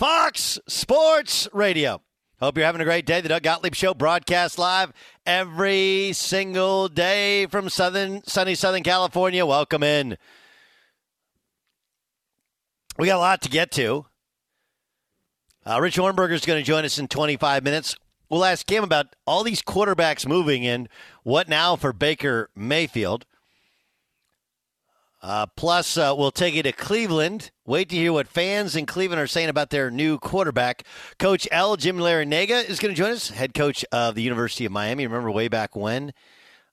Fox Sports Radio. Hope you're having a great day. The Doug Gottlieb Show broadcasts live every single day from southern, sunny Southern California. Welcome in. We got a lot to get to. Uh, Rich Ohrnberger is going to join us in 25 minutes. We'll ask him about all these quarterbacks moving and what now for Baker Mayfield. Uh, plus, uh, we'll take you to Cleveland. Wait to hear what fans in Cleveland are saying about their new quarterback. Coach L. Jim Larrañaga is going to join us, head coach of the University of Miami. Remember way back when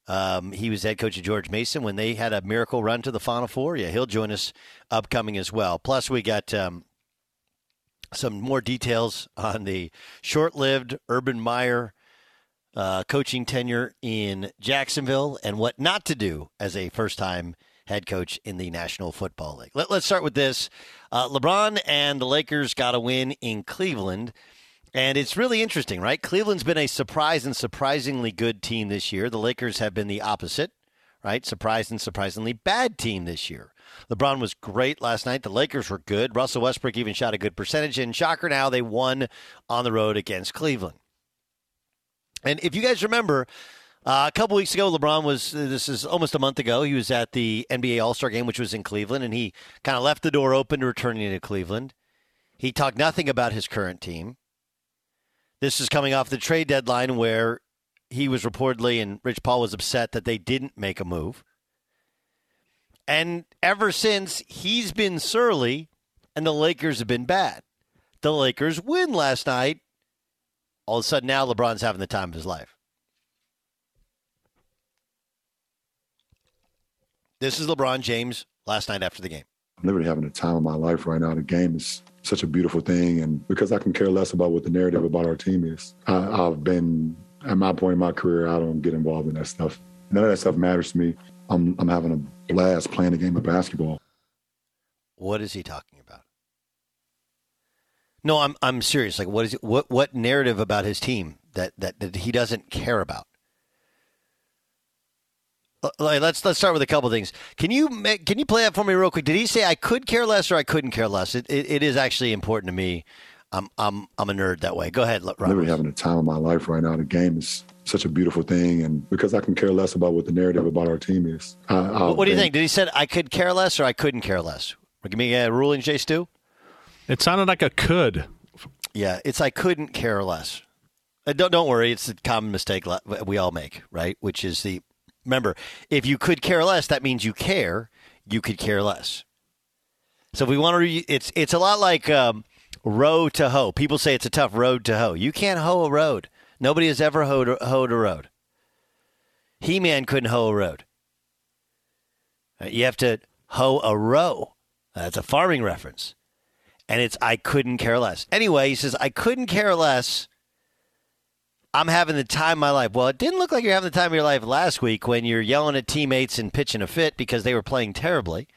um, he was head coach of George Mason when they had a miracle run to the Final Four? Yeah, he'll join us upcoming as well. Plus, we got um, some more details on the short lived Urban Meyer uh, coaching tenure in Jacksonville and what not to do as a first time head coach in the National Football League. Let, us start with this. Uh, LeBron and the Lakers got a win in Cleveland. And it's really interesting, right? Cleveland's been a surprise and surprisingly good team this year. The Lakers have been the opposite, right? Surprised and surprisingly bad team this year. LeBron was great last night. The Lakers were good. Russell Westbrook even shot a good percentage. And shocker now, they won on the road against Cleveland. And if you guys remember, uh, a couple weeks ago, LeBron was, this is almost a month ago, he was at the NBA All Star game, which was in Cleveland, and he kind of left the door open to returning to Cleveland. He talked nothing about his current team. This is coming off the trade deadline where he was reportedly, and Rich Paul was upset that they didn't make a move. And ever since, he's been surly, and the Lakers have been bad. The Lakers win last night. All of a sudden, now LeBron's having the time of his life. This is LeBron James last night after the game. I'm literally having the time of my life right now. The game is such a beautiful thing. And because I can care less about what the narrative about our team is, I, have been at my point in my career, I don't get involved in that stuff. None of that stuff matters to me. I'm, I'm having a blast playing a game of basketball. What is he talking about? No, I'm I'm serious. Like, what is it, what what narrative about his team that, that that he doesn't care about? Let's let's start with a couple things. Can you make, can you play that for me real quick? Did he say I could care less or I couldn't care less? It, it, it is actually important to me. I'm I'm I'm a nerd that way. Go ahead, Robert. I'm literally having the time of my life right now. The game is such a beautiful thing, and because I can care less about what the narrative about our team is. I, what do you think? Did he said I could care less or I couldn't care less? Give me a ruling, Jay Stu. It sounded like a could. Yeah, it's I couldn't care less. Uh, don't don't worry, it's a common mistake we all make, right? Which is the Remember, if you could care less, that means you care. You could care less. So if we want to, re- it's it's a lot like um, row to hoe. People say it's a tough road to hoe. You can't hoe a road. Nobody has ever hoed, hoed a road. He Man couldn't hoe a road. Uh, you have to hoe a row. That's a farming reference. And it's I couldn't care less. Anyway, he says I couldn't care less I'm having the time of my life. Well, it didn't look like you're having the time of your life last week when you're yelling at teammates and pitching a fit because they were playing terribly.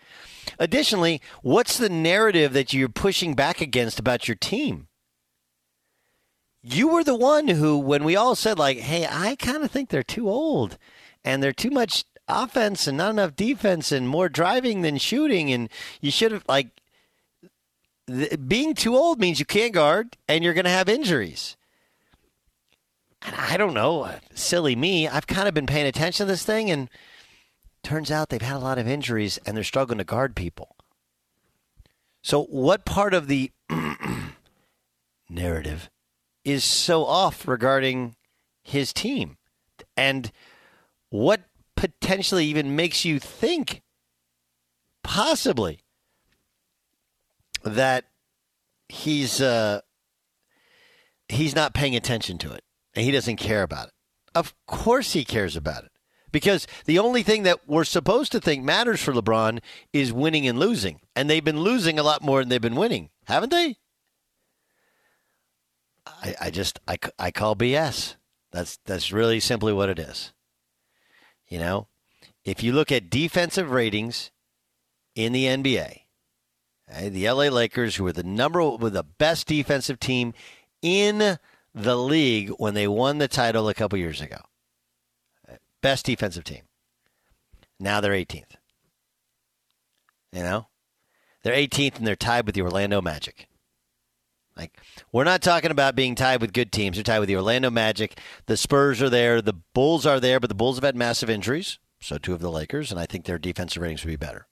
Additionally, what's the narrative that you're pushing back against about your team? You were the one who, when we all said, like, hey, I kind of think they're too old and they're too much offense and not enough defense and more driving than shooting, and you should have, like, being too old means you can't guard and you're going to have injuries. I don't know, silly me. I've kind of been paying attention to this thing, and turns out they've had a lot of injuries and they're struggling to guard people. So, what part of the narrative is so off regarding his team? And what potentially even makes you think, possibly, that he's uh, he's not paying attention to it? And he doesn't care about it. Of course he cares about it. Because the only thing that we're supposed to think matters for LeBron is winning and losing. And they've been losing a lot more than they've been winning, haven't they? I, I just I, I call BS. That's that's really simply what it is. You know, if you look at defensive ratings in the NBA, okay, eh, the LA Lakers, who were the number were the best defensive team in the league when they won the title a couple years ago, best defensive team. Now they're 18th. You know, they're 18th and they're tied with the Orlando Magic. Like, we're not talking about being tied with good teams. They're tied with the Orlando Magic. The Spurs are there. The Bulls are there, but the Bulls have had massive injuries. So two of the Lakers, and I think their defensive ratings would be better.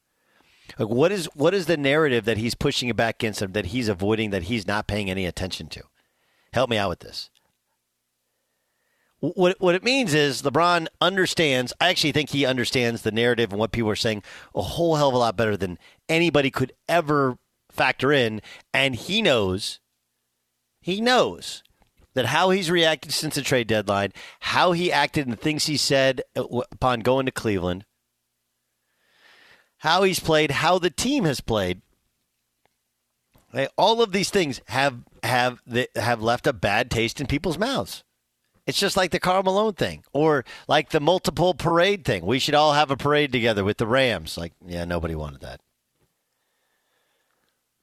Like, what is what is the narrative that he's pushing it back against him that he's avoiding that he's not paying any attention to? Help me out with this. What what it means is LeBron understands. I actually think he understands the narrative and what people are saying a whole hell of a lot better than anybody could ever factor in, and he knows. He knows that how he's reacted since the trade deadline, how he acted and the things he said upon going to Cleveland, how he's played, how the team has played. All of these things have have have left a bad taste in people's mouths. It's just like the Karl Malone thing, or like the multiple parade thing. We should all have a parade together with the Rams. Like, yeah, nobody wanted that.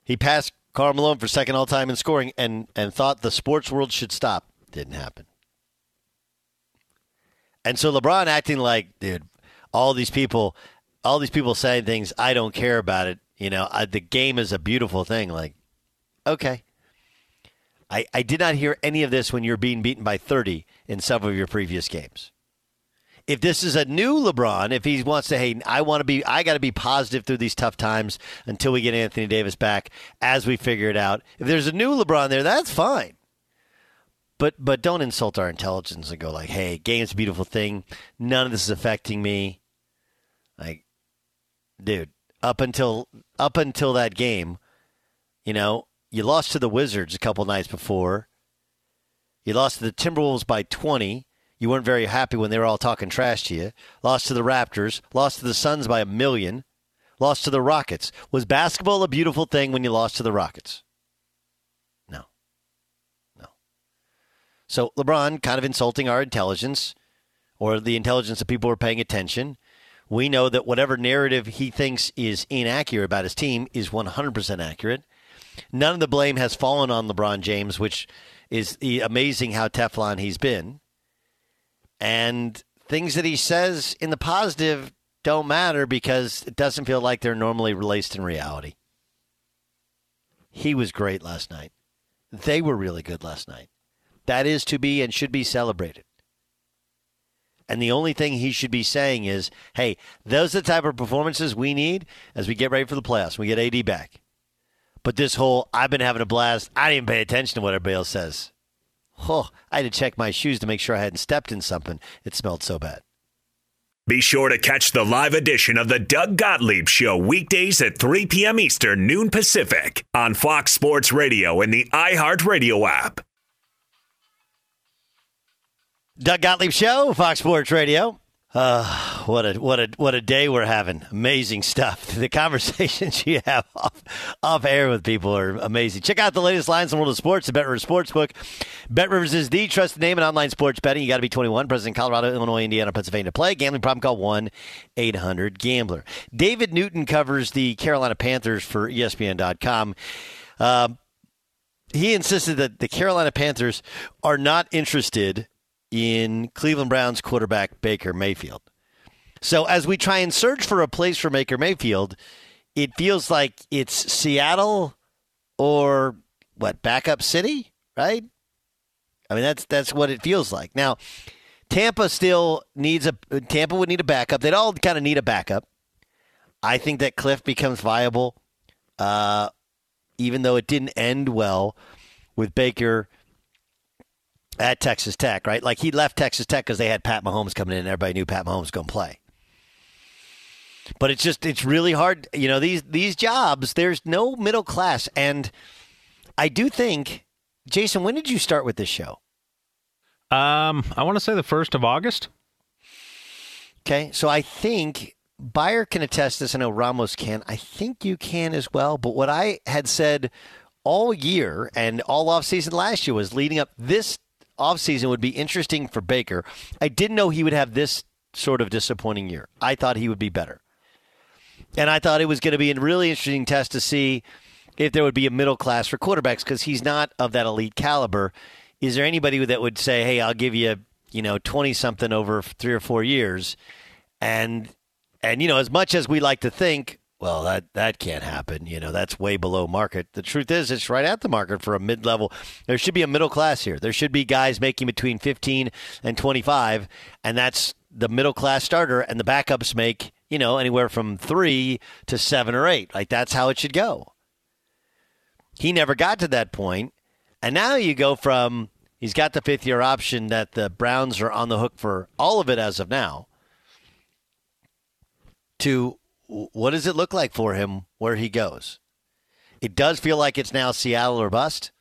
He passed Karl Malone for second all time in scoring and, and thought the sports world should stop. Didn't happen. And so LeBron acting like, dude, all these people, all these people saying things, I don't care about it. You know, I, the game is a beautiful thing. Like, okay. I, I did not hear any of this when you're being beaten by 30 in some of your previous games. If this is a new LeBron, if he wants to, hey, I want to be, I got to be positive through these tough times until we get Anthony Davis back as we figure it out. If there's a new LeBron there, that's fine. But but don't insult our intelligence and go like, hey, game's a beautiful thing. None of this is affecting me. Like, dude, up until up until that game, you know, you lost to the Wizards a couple nights before. You lost to the Timberwolves by 20. You weren't very happy when they were all talking trash to you. Lost to the Raptors. Lost to the Suns by a million. Lost to the Rockets. Was basketball a beautiful thing when you lost to the Rockets? No. No. So LeBron kind of insulting our intelligence or the intelligence of people who are paying attention. We know that whatever narrative he thinks is inaccurate about his team is 100% accurate. None of the blame has fallen on LeBron James, which is amazing how Teflon he's been. And things that he says in the positive don't matter because it doesn't feel like they're normally released in reality. He was great last night. They were really good last night. That is to be and should be celebrated. And the only thing he should be saying is, hey, those are the type of performances we need as we get ready for the playoffs. We get AD back. But this whole, I've been having a blast. I didn't pay attention to what everybody else says. Oh, I had to check my shoes to make sure I hadn't stepped in something. It smelled so bad. Be sure to catch the live edition of the Doug Gottlieb Show weekdays at 3 p.m. Eastern, noon Pacific on Fox Sports Radio and the iHeartRadio app. Doug Gottlieb Show, Fox Sports Radio. Uh, what a what a what a day we're having! Amazing stuff. The conversations you have off, off air with people are amazing. Check out the latest lines in the world of sports. The Bet Rivers Sportsbook. Bet Rivers is the trusted name in online sports betting. You got to be 21. President Colorado, Illinois, Indiana, Pennsylvania to play. Gambling problem? Call one 800 Gambler. David Newton covers the Carolina Panthers for ESPN.com. Uh, he insisted that the Carolina Panthers are not interested in Cleveland Browns quarterback Baker Mayfield. So as we try and search for a place for Baker Mayfield, it feels like it's Seattle or what backup city, right? I mean that's that's what it feels like. Now, Tampa still needs a Tampa would need a backup. They'd all kind of need a backup. I think that Kliff becomes viable, uh, even though it didn't end well with Baker at Texas Tech, right? Like he left Texas Tech because they had Pat Mahomes coming in and everybody knew Pat Mahomes was going to play. But it's just it's really hard, you know, these these jobs, there's no middle class and I do think Jason, when did you start with this show? Um, I want to say the 1st of August. Okay. So I think Beyer can attest this. I know Ramos can. I think you can as well. But what I had said all year and all off season last year was leading up. This offseason would be interesting for Baker. I didn't know he would have this sort of disappointing year. I thought he would be better. And I thought it was going to be a really interesting test to see if there would be a middle class for quarterbacks because he's not of that elite caliber. Is there anybody that would say, "Hey, I'll give you, you know, twenty something over three or four years," and and you know, as much as we like to think, well, that that can't happen. You know, that's way below market. The truth is, it's right at the market for a mid level. There should be a middle class here. There should be guys making between fifteen and twenty five, and that's the middle class starter, and the backups make you know anywhere from three to seven or eight. Like that's how it should go. He never got to that point. and now you go from he's got the fifth year option that the Browns are on the hook for all of it as of now. To what does it look like for him where he goes? It does feel like it's now Seattle or bust.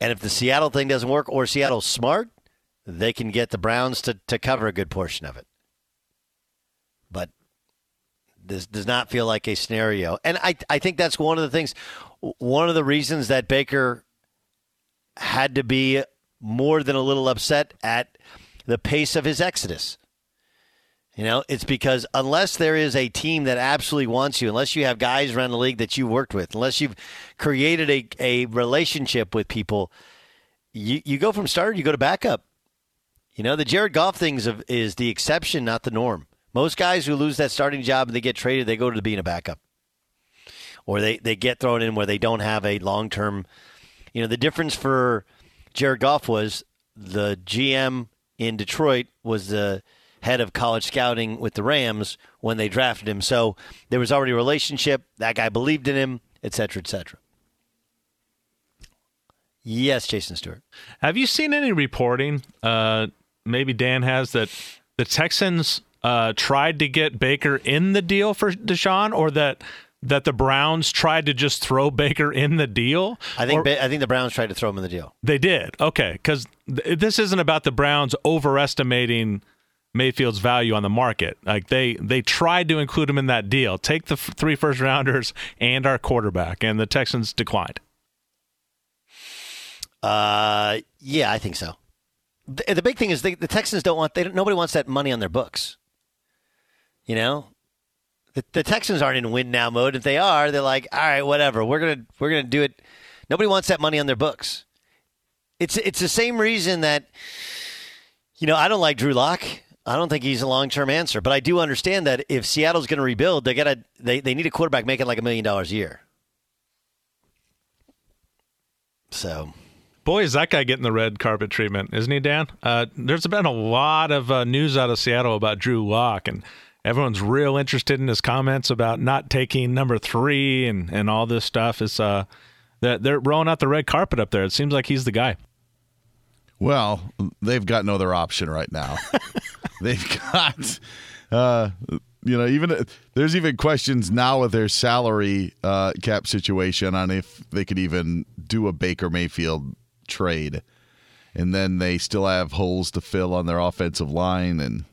And if the Seattle thing doesn't work or Seattle's smart, they can get the Browns to, to cover a good portion of it. But this does not feel like a scenario. And I, I think that's one of the things, one of the reasons that Baker had to be more than a little upset at the pace of his exodus. You know, it's because unless there is a team that absolutely wants you, unless you have guys around the league that you worked with, unless you've created a, a relationship with people, you, you go from starter, you go to backup. You know, the Jared Goff thing is, is the exception, not the norm. Most guys who lose that starting job and they get traded, they go to being a backup. Or they, they get thrown in where they don't have a long term. You know, the difference for Jared Goff was the GM in Detroit was the head of college scouting with the Rams when they drafted him. So there was already a relationship. That guy believed in him, et cetera, et cetera. Yes, Jason Stewart. Have you seen any reporting? Uh, maybe Dan has that the Texans uh, tried to get Baker in the deal for Deshaun, or that that the Browns tried to just throw Baker in the deal? I think or, I think the Browns tried to throw him in the deal. They did. Okay, because th- this isn't about the Browns overestimating Mayfield's value on the market. Like they they tried to include him in that deal. Take the f- three first rounders and our quarterback, and the Texans declined. Uh, yeah, I think so. The, the big thing is they, the Texans don't want they don't, nobody wants that money on their books. You know, the, the Texans aren't in win now mode. If they are, they're like, all right, whatever. We're gonna we're gonna do it. Nobody wants that money on their books. It's it's the same reason that you know I don't like Drew Lock. I don't think he's a long term answer, but I do understand that if Seattle's going to rebuild, they got to they they need a quarterback making like a million dollars a year. So, boy, is that guy getting the red carpet treatment, isn't he, Dan? Uh, there's been a lot of uh, news out of Seattle about Drew Lock, and everyone's real interested in his comments about not taking number three and and all this stuff. Is uh, that they're rolling out the red carpet up there. It seems like he's the guy. Well, they've got no other option right now. they've got, uh, you know, even there's even questions now with their salary uh, cap situation on if they could even do a Baker Mayfield trade, and then they still have holes to fill on their offensive line and.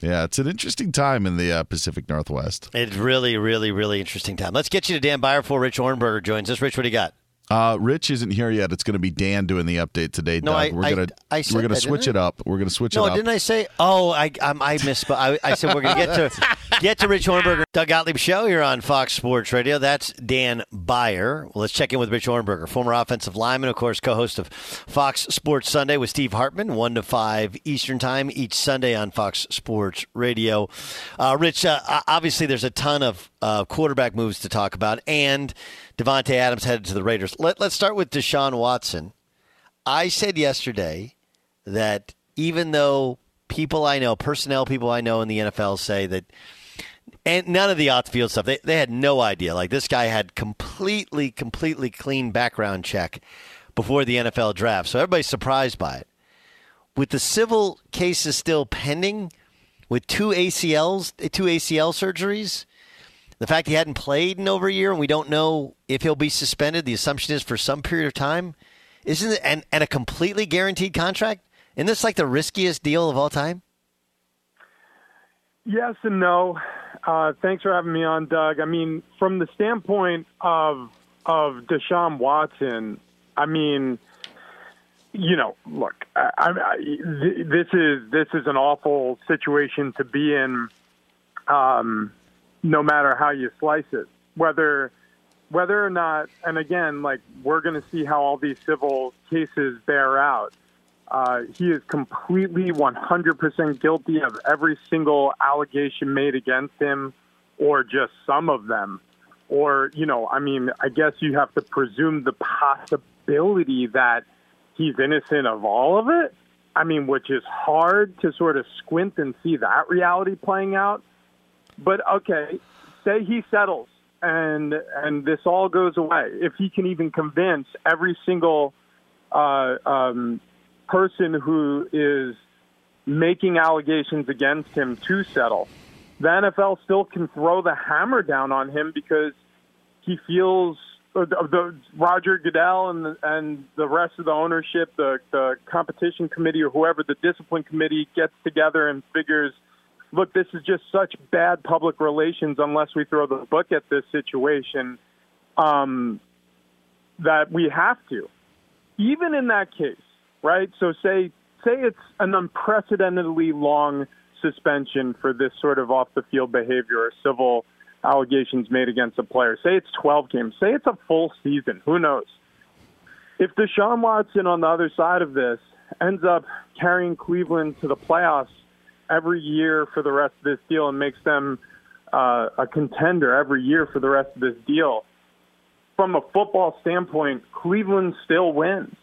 Yeah, it's an interesting time in the uh, Pacific Northwest. It's really, really, really interesting time. Let's get you to Dan Beyer before Rich Ohrnberger joins us. Rich, what do you got? Uh, Rich isn't here yet. It's going to be Dan doing the update today. No, Doug. I, we're I, I we're gonna switch it up. We're gonna switch no, it up. Oh, didn't I say? Oh, I um, I missed. I, I said we're gonna get to get to Rich Ohrnberger, Doug Gottlieb show here on Fox Sports Radio. That's Dan Beyer. Well, let's check in with Rich Ohrnberger, former offensive lineman, of course, co-host of Fox Sports Sunday with Steve Hartman, one to five Eastern Time each Sunday on Fox Sports Radio. Uh, Rich, uh, obviously, there's a ton of uh, quarterback moves to talk about, and Davante Adams headed to the Raiders. Let, let's start with Deshaun Watson. I said yesterday that even though people I know, personnel people I know in the NFL say that, and none of the off field stuff, they, they had no idea. Like this guy had completely, completely clean background check before the NFL draft. So everybody's surprised by it. With the civil cases still pending, with two ACLs, two ACL surgeries, the fact he hadn't played in over a year and we don't know if he'll be suspended, the assumption is for some period of time, isn't it? And, and a completely guaranteed contract? Isn't this like the riskiest deal of all time? Yes and no. Uh, thanks for having me on, Doug. I mean, from the standpoint of of Deshaun Watson, I mean, you know, look, I, I, this is this is an awful situation to be in, um, no matter how you slice it. Whether whether or not, and again, like we're going to see how all these civil cases bear out. Uh, he is completely 100% guilty of every single allegation made against him, or just some of them. Or, you know, I mean, I guess you have to presume the possibility that he's innocent of all of it. I mean, which is hard to sort of squint and see that reality playing out. But okay, say he settles and and this all goes away. If he can even convince every single uh, um, person who is making allegations against him to settle, the NFL still can throw the hammer down on him because he feels the, the Roger Goodell and the, and the rest of the ownership, the the competition committee or whoever the discipline committee gets together and figures, look, this is just such bad public relations unless we throw the book at this situation, um, that we have to. Even in that case, right? So say say it's an unprecedentedly long suspension for this sort of off the field behavior or civil allegations made against a player. Say it's 12 games. Say it's a full season. Who knows? If Deshaun Watson on the other side of this ends up carrying Cleveland to the playoffs every year for the rest of this deal and makes them uh, a contender every year for the rest of this deal, from a football standpoint, Cleveland still wins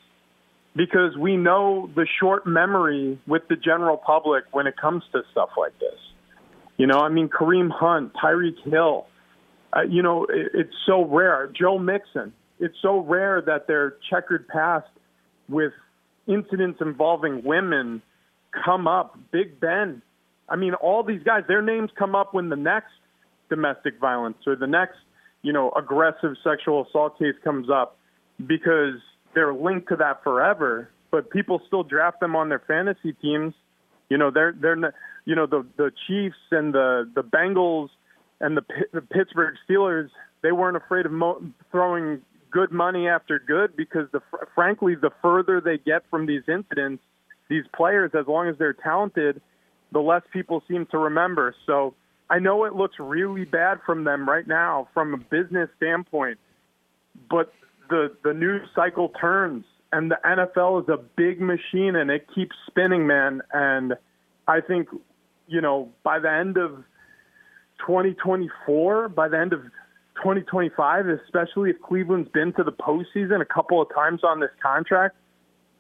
because we know the short memory with the general public when it comes to stuff like this. You know, I mean, Kareem Hunt, Tyreek Hill. Uh, you know, it, it's so rare. Joe Mixon. It's so rare that their checkered past with incidents involving women come up. Big Ben. I mean, all these guys, their names come up when the next domestic violence or the next, you know, aggressive sexual assault case comes up because they're linked to that forever. But people still draft them on their fantasy teams. You know, they're they're you know the the Chiefs and the the Bengals and the, the Pittsburgh Steelers they weren't afraid of mo- throwing good money after good because the frankly the further they get from these incidents these players as long as they're talented the less people seem to remember. So I know it looks really bad from them right now from a business standpoint but the the news cycle turns and the NFL is a big machine and it keeps spinning man. And I think you know, by the end of 2024, by the end of 2025, especially if Cleveland's been to the postseason a couple of times on this contract,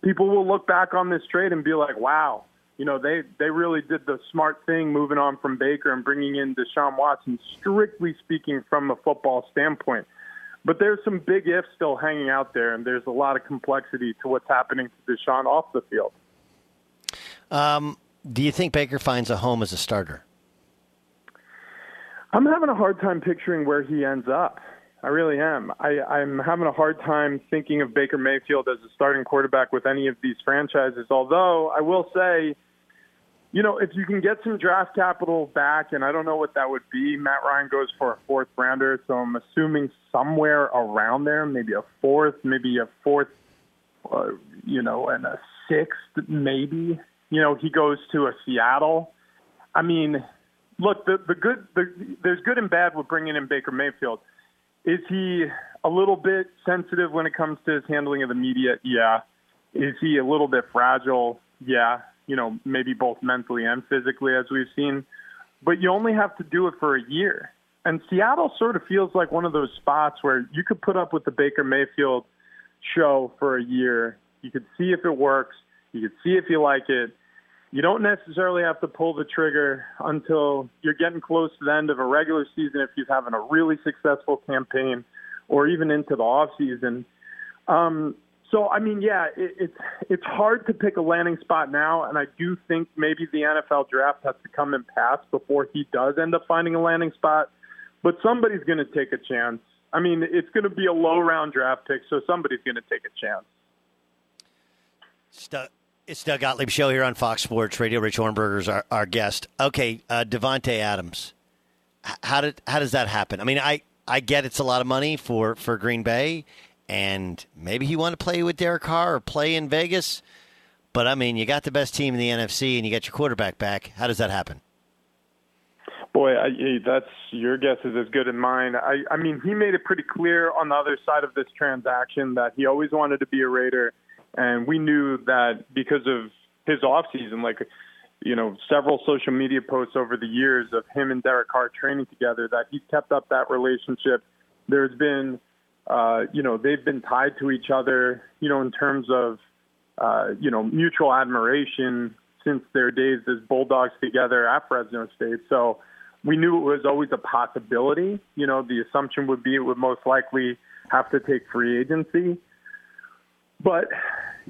people will look back on this trade and be like, wow, you know, they, they really did the smart thing moving on from Baker and bringing in Deshaun Watson, strictly speaking from a football standpoint. But there's some big ifs still hanging out there, and there's a lot of complexity to what's happening to Deshaun off the field. Um, do you think Baker finds a home as a starter? I'm having a hard time picturing where he ends up. I really am. I, I'm having a hard time thinking of Baker Mayfield as a starting quarterback with any of these franchises. Although I will say, you know, if you can get some draft capital back, and I don't know what that would be, Matt Ryan goes for a fourth rounder, so I'm assuming somewhere around there, maybe a fourth, maybe a fourth, uh, you know, and a sixth, maybe you know, he goes to a Seattle. I mean, look, the the good the, there's good and bad with bringing in Baker Mayfield. Is he a little bit sensitive when it comes to his handling of the media? Yeah. Is he a little bit fragile? Yeah. You know, maybe both mentally and physically, as we've seen. But you only have to do it for a year. And Seattle sort of feels like one of those spots where you could put up with the Baker Mayfield show for a year. You could see if it works. You could see if you like it you don't necessarily have to pull the trigger until you're getting close to the end of a regular season if you're having a really successful campaign or even into the off season. Um, so I mean, yeah, it, it's it's hard to pick a landing spot now, and I do think maybe the NFL draft has to come and pass before he does end up finding a landing spot. But somebody's going to take a chance. I mean, it's going to be a low round draft pick, so somebody's going to take a chance. It's Doug Gottlieb show here on Fox Sports Radio. Rich Ohrnberger's our, our guest. Okay, uh, Davante Adams. How did how does that happen? I mean, I I get it's a lot of money for for Green Bay, and maybe he want to play with Derek Carr or play in Vegas. But I mean, you got the best team in the NFC, and you got your quarterback back. How does that happen? Boy, I, that's your guess is as good as mine. I, I mean, he made it pretty clear on the other side of this transaction that he always wanted to be a Raider, and we knew that because of his offseason, like you know, several social media posts over the years of him and Derek Carr training together, that he's kept up that relationship. There's been, uh, you know, they've been tied to each other, you know, in terms of, uh, you know, mutual admiration since their days as Bulldogs together at Fresno State. So we knew it was always a possibility. You know, the assumption would be it would most likely have to take free agency. But,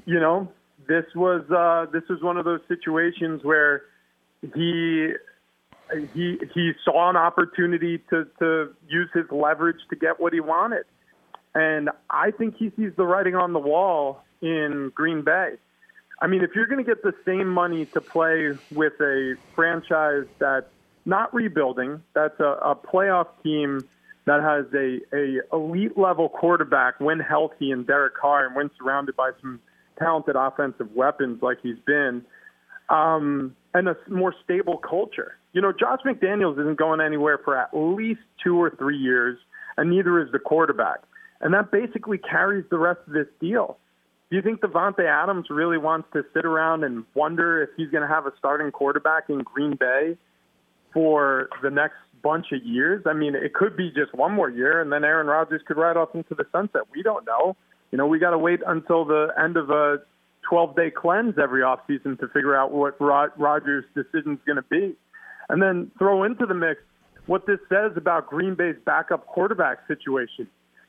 you know, this was uh, this was one of those situations where he he he saw an opportunity to to use his leverage to get what he wanted, and I think he sees the writing on the wall in Green Bay. I mean, if you're going to get the same money to play with a franchise that's not rebuilding, that's a, a playoff team that has a, a elite level quarterback when healthy and Derek Carr and when surrounded by some talented offensive weapons like he's been, um, and a more stable culture. You know, Josh McDaniels isn't going anywhere for at least two or three years, and neither is the quarterback. And that basically carries the rest of this deal. Do you think Davante Adams really wants to sit around and wonder if he's going to have a starting quarterback in Green Bay for the next bunch of years? I mean, it could be just one more year, and then Aaron Rodgers could ride off into the sunset. We don't know. You know, we got to wait until the end of a 12 day cleanse every offseason to figure out what Rod- Rodgers' decision is going to be. And then throw into the mix what this says about Green Bay's backup quarterback situation.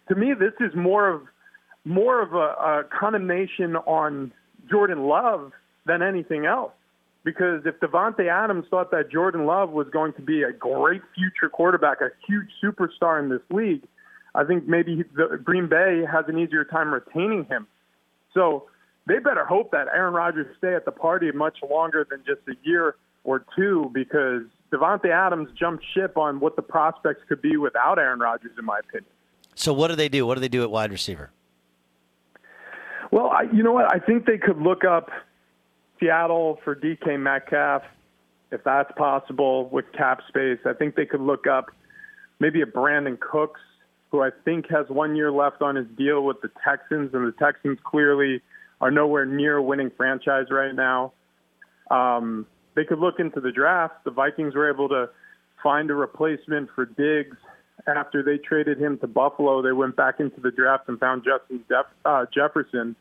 To me, this is more of more of a, a condemnation on Jordan Love than anything else. Because if Davante Adams thought that Jordan Love was going to be a great future quarterback, a huge superstar in this league, I think maybe the, Green Bay has an easier time retaining him. So they better hope that Aaron Rodgers stay at the party much longer than just a year or two because Davante Adams jumped ship on what the prospects could be without Aaron Rodgers, in my opinion. So what do they do? What do they do at wide receiver? Well, I, you know what? I think they could look up Seattle for DK Metcalf, if that's possible with cap space. I think they could look up maybe a Brandin Cooks who I think has one year left on his deal with the Texans, and the Texans clearly are nowhere near a winning franchise right now. Um, they could look into the draft. The Vikings were able to find a replacement for Diggs after they traded him to Buffalo. They went back into the draft and found Justin uh, Jefferson.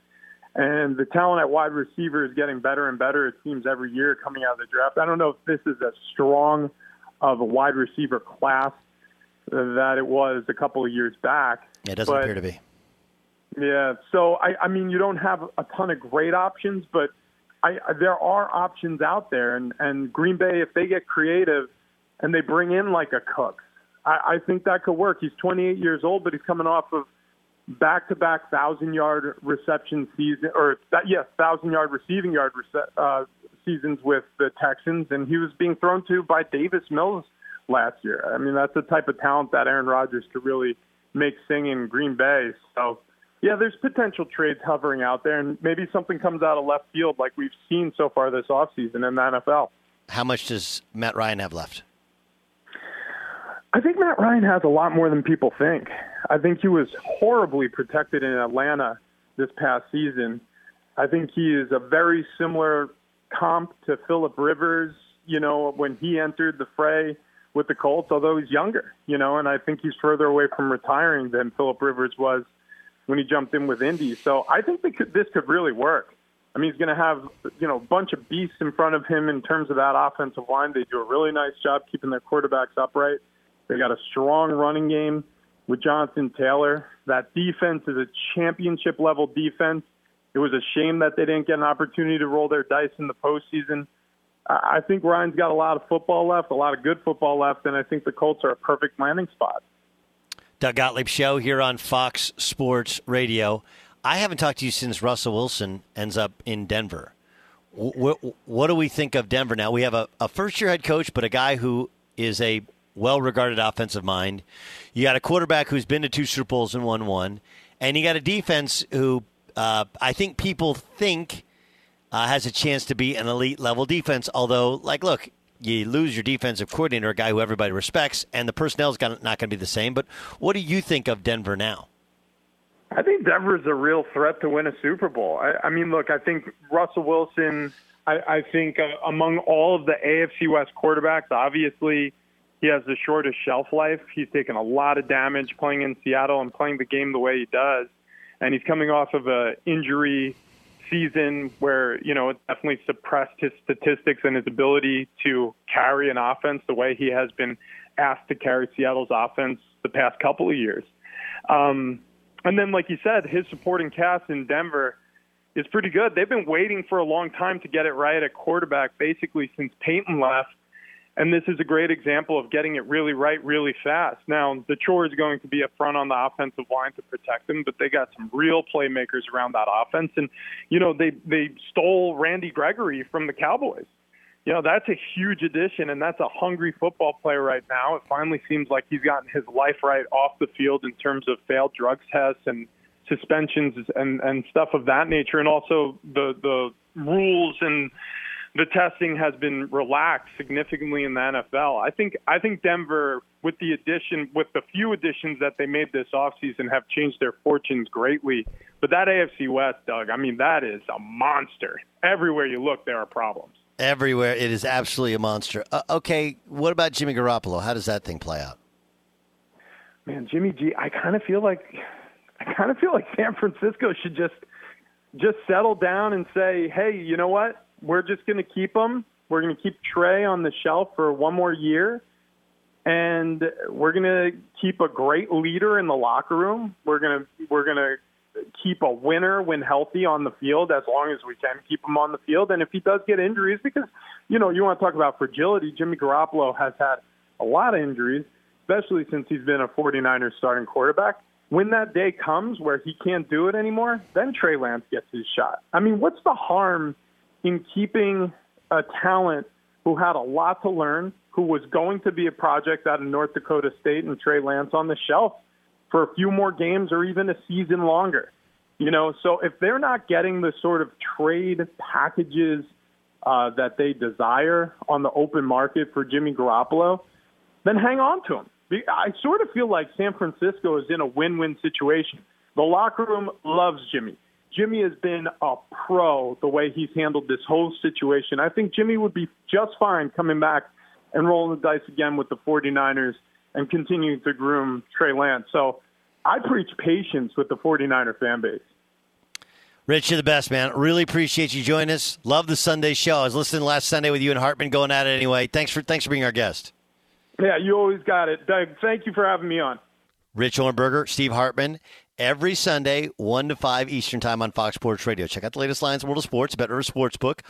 And the talent at wide receiver is getting better and better, it seems, every year coming out of the draft. I don't know if this is as strong of a wide receiver class that it was a couple of years back. Yeah, it doesn't but, appear to be. Yeah, so I, I mean, you don't have a ton of great options, but I, there are options out there, and and Green Bay, if they get creative and they bring in like a Cook, I, I think that could work. He's 28 years old, but he's coming off of back-to-back thousand-yard reception season, or that, yes, thousand-yard receiving yard rece- uh, seasons with the Texans, and he was being thrown to by Davis Mills last year. I mean, that's the type of talent that Aaron Rodgers could really make sing in Green Bay. So, yeah, there's potential trades hovering out there, and maybe something comes out of left field like we've seen so far this offseason in the NFL. How much does Matt Ryan have left? I think Matt Ryan has a lot more than people think. I think he was horribly protected in Atlanta this past season. I think he is a very similar comp to Philip Rivers, you know, when he entered the fray with the Colts, although he's younger, you know, and I think he's further away from retiring than Philip Rivers was when he jumped in with Indy. So I think could, this could really work. I mean, he's going to have, you know, a bunch of beasts in front of him in terms of that offensive line. They do a really nice job keeping their quarterbacks upright. They got a strong running game with Jonathan Taylor. That defense is a championship level defense. It was a shame that they didn't get an opportunity to roll their dice in the postseason. I think Ryan's got a lot of football left, a lot of good football left, and I think the Colts are a perfect landing spot. Doug Gottlieb Show here on Fox Sports Radio. I haven't talked to you since Russell Wilson ends up in Denver. What, what do we think of Denver now? We have a, a first year head coach, but a guy who is a well regarded offensive mind. You got a quarterback who's been to two Super Bowls and won one, and you got a defense who uh, I think people think uh, has a chance to be an elite level defense. Although, like, look, you lose your defensive coordinator, a guy who everybody respects, and the personnel's not going to be the same. But what do you think of Denver now? I think Denver is a real threat to win a Super Bowl. I, I mean, look, I think Russell Wilson. I, I think uh, among all of the AFC West quarterbacks, obviously he has the shortest shelf life. He's taken a lot of damage playing in Seattle and playing the game the way he does, and he's coming off of a injury season where you know it definitely suppressed his statistics and his ability to carry an offense the way he has been asked to carry Seattle's offense the past couple of years. Um, and then, like you said, his supporting cast in Denver is pretty good. They've been waiting for a long time to get it right at quarterback, basically since Peyton left. And this is a great example of getting it really right really fast. Now, the chore is going to be up front on the offensive line to protect them, but they got some real playmakers around that offense. And, you know, they, they stole Randy Gregory from the Cowboys. You know, that's a huge addition, and that's a hungry football player right now. It finally seems like he's gotten his life right off the field in terms of failed drug tests and suspensions and, and stuff of that nature. And also the, the rules and the testing has been relaxed significantly in the NFL. I think I think Denver, with the addition, with the few additions that they made this offseason, have changed their fortunes greatly. But that AFC West, Doug, I mean, that is a monster. Everywhere you look, there are problems. Everywhere, it is absolutely a monster. Uh, okay, what about Jimmy Garoppolo? How does that thing play out? Man, Jimmy G, I kind of feel like I kind of feel like San Francisco should just just settle down and say, hey, you know what? We're just going to keep him. We're going to keep Trey on the shelf for one more year, and we're going to keep a great leader in the locker room. We're going to we're going to keep a winner when healthy on the field as long as we can keep him on the field. And if he does get injuries, because you know you want to talk about fragility, Jimmy Garoppolo has had a lot of injuries, especially since he's been a 49ers starting quarterback. When that day comes where he can't do it anymore, then Trey Lance gets his shot. I mean, what's the harm? In keeping a talent who had a lot to learn, who was going to be a project out of North Dakota State and Trey Lance on the shelf for a few more games or even a season longer. You know, so if they're not getting the sort of trade packages uh, that they desire on the open market for Jimmy Garoppolo, then hang on to him. I sort of feel like San Francisco is in a win-win situation. The locker room loves Jimmy. Jimmy has been a pro the way he's handled this whole situation. I think Jimmy would be just fine coming back and rolling the dice again with the 49ers and continuing to groom Trey Lance. So I preach patience with the 49er fan base. Rich, you're the best, man. Really appreciate you joining us. Love the Sunday show. I was listening last Sunday with you and Hartman going at it anyway. Thanks for thanks for being our guest. Yeah, you always got it. Doug, thank you for having me on. Rich Ohrnberger, Steve Hartman, every Sunday, 1 to 5 Eastern Time on Fox Sports Radio. Check out the latest lines in world of sports, Bet Rivers Sportsbook.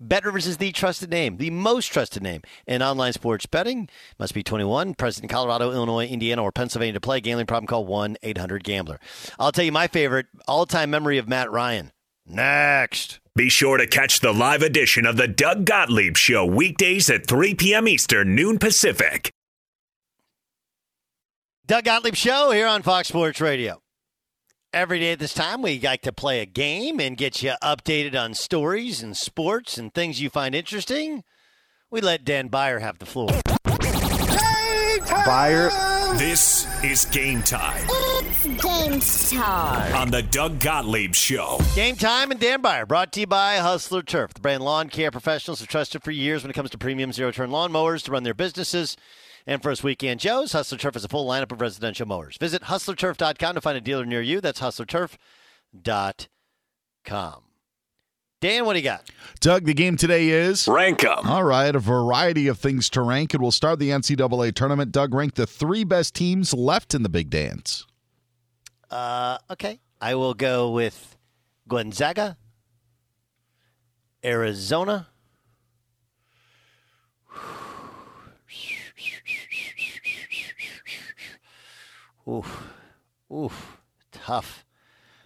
Bet Rivers is the trusted name, the most trusted name in online sports betting. Must be 21, present in Colorado, Illinois, Indiana, or Pennsylvania to play. Gambling problem, call 1-800-GAMBLER. I'll tell you my favorite all-time memory of Matt Ryan. Next. Be sure to catch the live edition of the Doug Gottlieb Show weekdays at 3 p.m. Eastern, noon Pacific. Doug Gottlieb Show here on Fox Sports Radio. Every day at this time, we like to play a game and get you updated on stories and sports and things you find interesting. We let Dan Beyer have the floor. Beyer. This is game time It's game time. on the Doug Gottlieb Show. Game time and Dan Beyer, brought to you by Hustler Turf. The brand lawn care professionals have trusted for years when it comes to premium zero turn lawn mowers to run their businesses. And for us weekend Joe's, Hustler Turf has a full lineup of residential mowers. Visit hustlerturf.com to find a dealer near you. That's hustlerturf.com. Dan, what do you got? Doug, the game today is. Rank 'em. All right, a variety of things to rank, and we'll start the NCAA tournament. Doug, rank the three best teams left in the big dance. Uh, okay. I will go with Gonzaga, Arizona. Oof. Oof. Tough.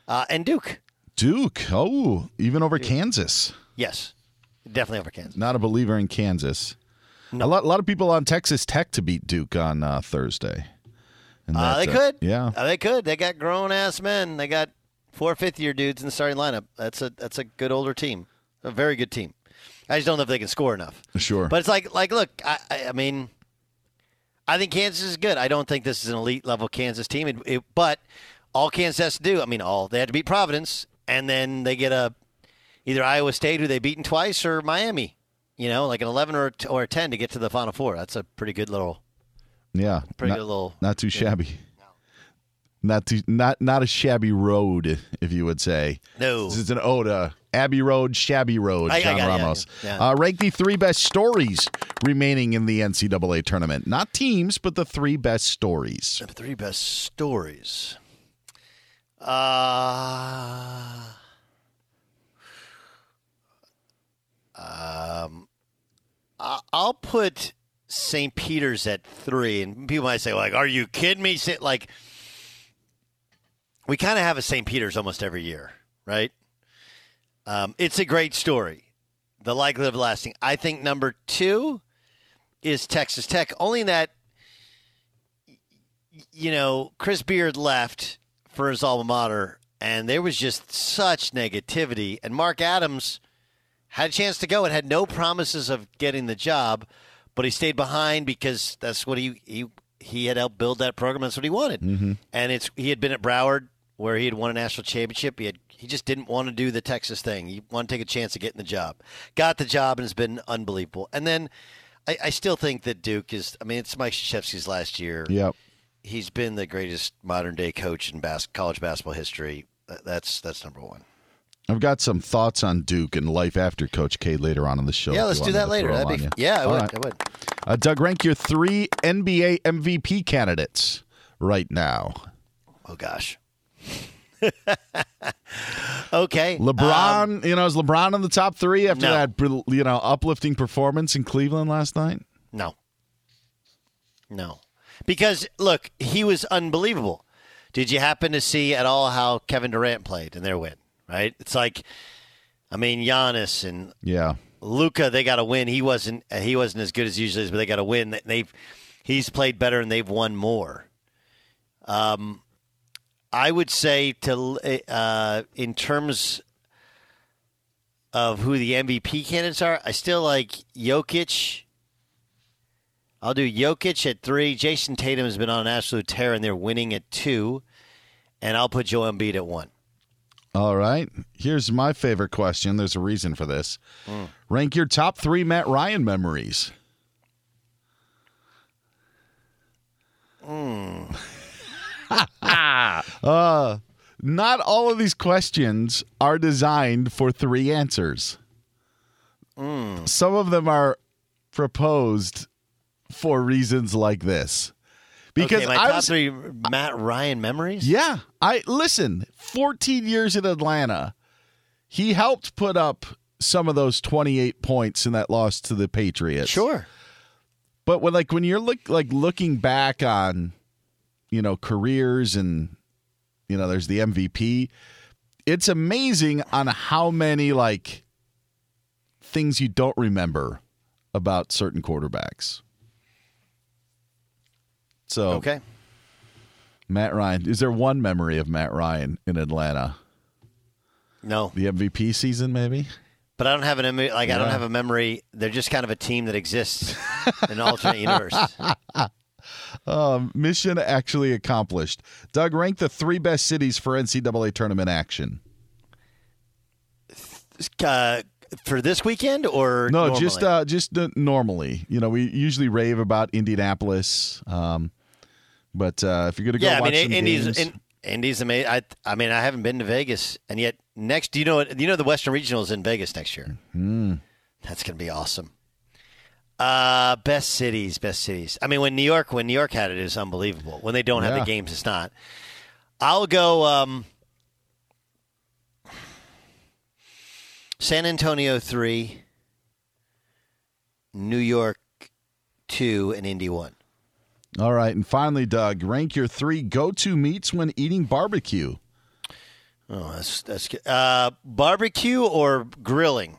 Uh, and Duke. Duke. Oh, even over Kansas. Yes. Definitely over Kansas. Not a believer in Kansas. A lot, a lot of people on Texas Tech to beat Duke on uh, Thursday. And Uh, that, they could. yeah. Uh, they could. They got grown ass men. They got four fifth year dudes in the starting lineup. That's a that's a good older team. A very good team. I just don't know if they can score enough. Sure. But it's like like look, I I, I mean I think Kansas is good. I don't think this is an elite level Kansas team. It, it, but all Kansas has to do, I mean, all they had to beat Providence, and then they get a either Iowa State, who they've beaten twice, or Miami. You know, like an eleven or or a ten to get to the Final Four. That's a pretty good little, yeah. pretty not, good little. not too shabby. Not too not not a shabby road, if you would say. No. This is an to Abbey Road, Shabby Road, I- I John got Ramos. yeah, yeah. Uh, rank the three best stories remaining in the NCAA tournament. Not teams, but the three best stories. The three best stories. Uh, um, I- I'll put St. Peter's at three, and people might say, "Like, are you kidding me?" Say- Like, we kind of have a St. Peter's almost every year, right? Um, it's a great story. The likelihood of lasting. I think number two is Texas Tech. Only that you know, Chris Beard left for his alma mater, and there was just such negativity. And Mark Adams had a chance to go and had no promises of getting the job, but he stayed behind because that's what he he he had helped build that program. That's what he wanted. And it's he had been at Howard where he had won a national championship. He had he just didn't want to do the Texas thing. He wanted to take a chance of getting the job. Got the job and has been unbelievable. And then. I, I still think that Duke is. I mean, it's Mike Krzyzewski's last year Yep. he's been the greatest modern day coach in bas- college basketball history. That's that's number one. I've got some thoughts on Duke and life after Coach K later on in the show. yeah, let's do that later. That'd be yeah, I All would. right. I would. Uh, Doug, rank your three NBA MVP candidates right now. Oh gosh. Okay. LeBron, Um, you know, is LeBron in the top three after no. that, you know, uplifting performance in Cleveland last night? no. No. Because look, he was unbelievable. Did you happen to see at all how Kevin Durant played in their win? Right? It's like, I mean, Giannis and Yeah. Luka, they got to win. He wasn't. He wasn't as good as usually is, but they got to win. They've. He's played better and they've won more. Um, I would say to eh, uh, in terms of who the MVP candidates are, I still like Jokic. I'll do Jokic at three. Jayson Tatum has been on an absolute tear, and they're winning at two. And I'll put Joe Embiid at one. All right. Here's my favorite question. There's a reason for this. Hmm. Rank your top three Matt Ryan memories. Hmm. uh, not all of these questions are designed for three answers. Some of them are proposed for reasons like this. Because okay, my I top was, three Matt Ryan memories. yeah, I listen. 14 years in Atlanta, he helped put up some of those 28 points in that loss to the Patriots. Sure. But when like when you're look like looking back on, you know, careers and you know, there's the MVP. It's amazing on how many like things you don't remember about certain quarterbacks. So Okay. Matt Ryan, is there one memory of Matt Ryan in Atlanta? No, The MVP season, maybe. but I don't have an em- like I don't have a memory. They're just kind of a team that exists in an alternate universe. Um, mission actually accomplished. Doug, rank the three best cities for NCAA tournament action. Uh, for this weekend or No, normally? just uh, just uh, normally. You know, we usually rave about Indianapolis, um, but uh, if you're gonna go yeah. I mean, Indy's games, in, Indy's amazing. I I mean, I haven't been to Vegas, and yet next, do you know? You know the Western Regional is in Vegas next year. Hmm. That's gonna be awesome. Uh, best cities, best cities. I mean, when New York, when New York had it, it was unbelievable. When they don't have Yeah. the games, it's not. I'll go. Um, San Antonio three, New York two, and Indy one. all right. And finally, Doug, rank your three go-to meats when eating barbecue. Oh, that's that's good. Uh, barbecue or grilling?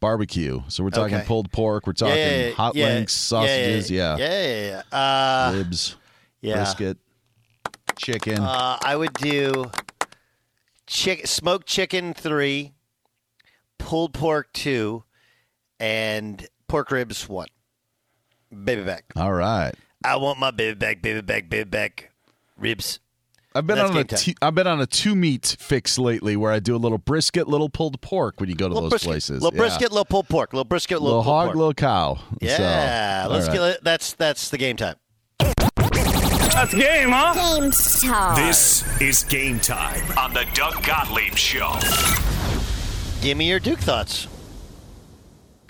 Barbecue. So we're talking Okay. pulled pork. We're talking Yeah, yeah, hot links, sausages. Yeah, Yeah, yeah, yeah. yeah, yeah. Uh, ribs, yeah. brisket, chicken. Uh, I would do chick, smoked chicken three, pulled pork two, and pork ribs one. Baby back. All right. I want my baby back, baby back, baby back. Ribs. I've been on a game time. t- I've been on a two meat fix lately where I do a little brisket, little pulled pork when you go to Little those brisket, places. little Yeah. brisket, little pulled pork, little brisket, little little, pulled hog, pork. little cow. yeah, So, let's all get it. That's that's the game time. That's game, huh? Game time. This is game time on the Doug Gottlieb Show. Give me your Duke thoughts.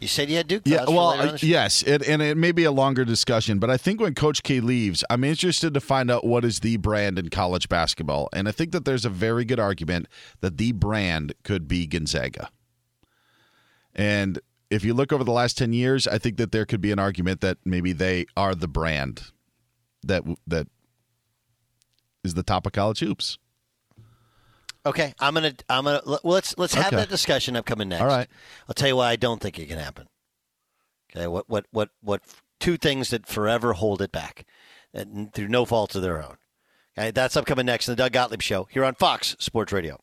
You said you had Duke Yeah, well, later on uh, yes, it, and it may be a longer discussion, but I think when Coach K leaves, I'm interested to find out what is the brand in college basketball, and I think that there's a very good argument that the brand could be Gonzaga. And if you look over the last ten years, I think that there could be an argument that maybe they are the brand that that is the top of college hoops. Okay, I'm gonna I'm gonna well, let's let's have Okay. that discussion upcoming next. All right. I'll tell you why I don't think it can happen. Okay, what what what what two things that forever hold it back, and through no fault of their own. Okay, that's upcoming next in the Doug Gottlieb Show here on Fox Sports Radio.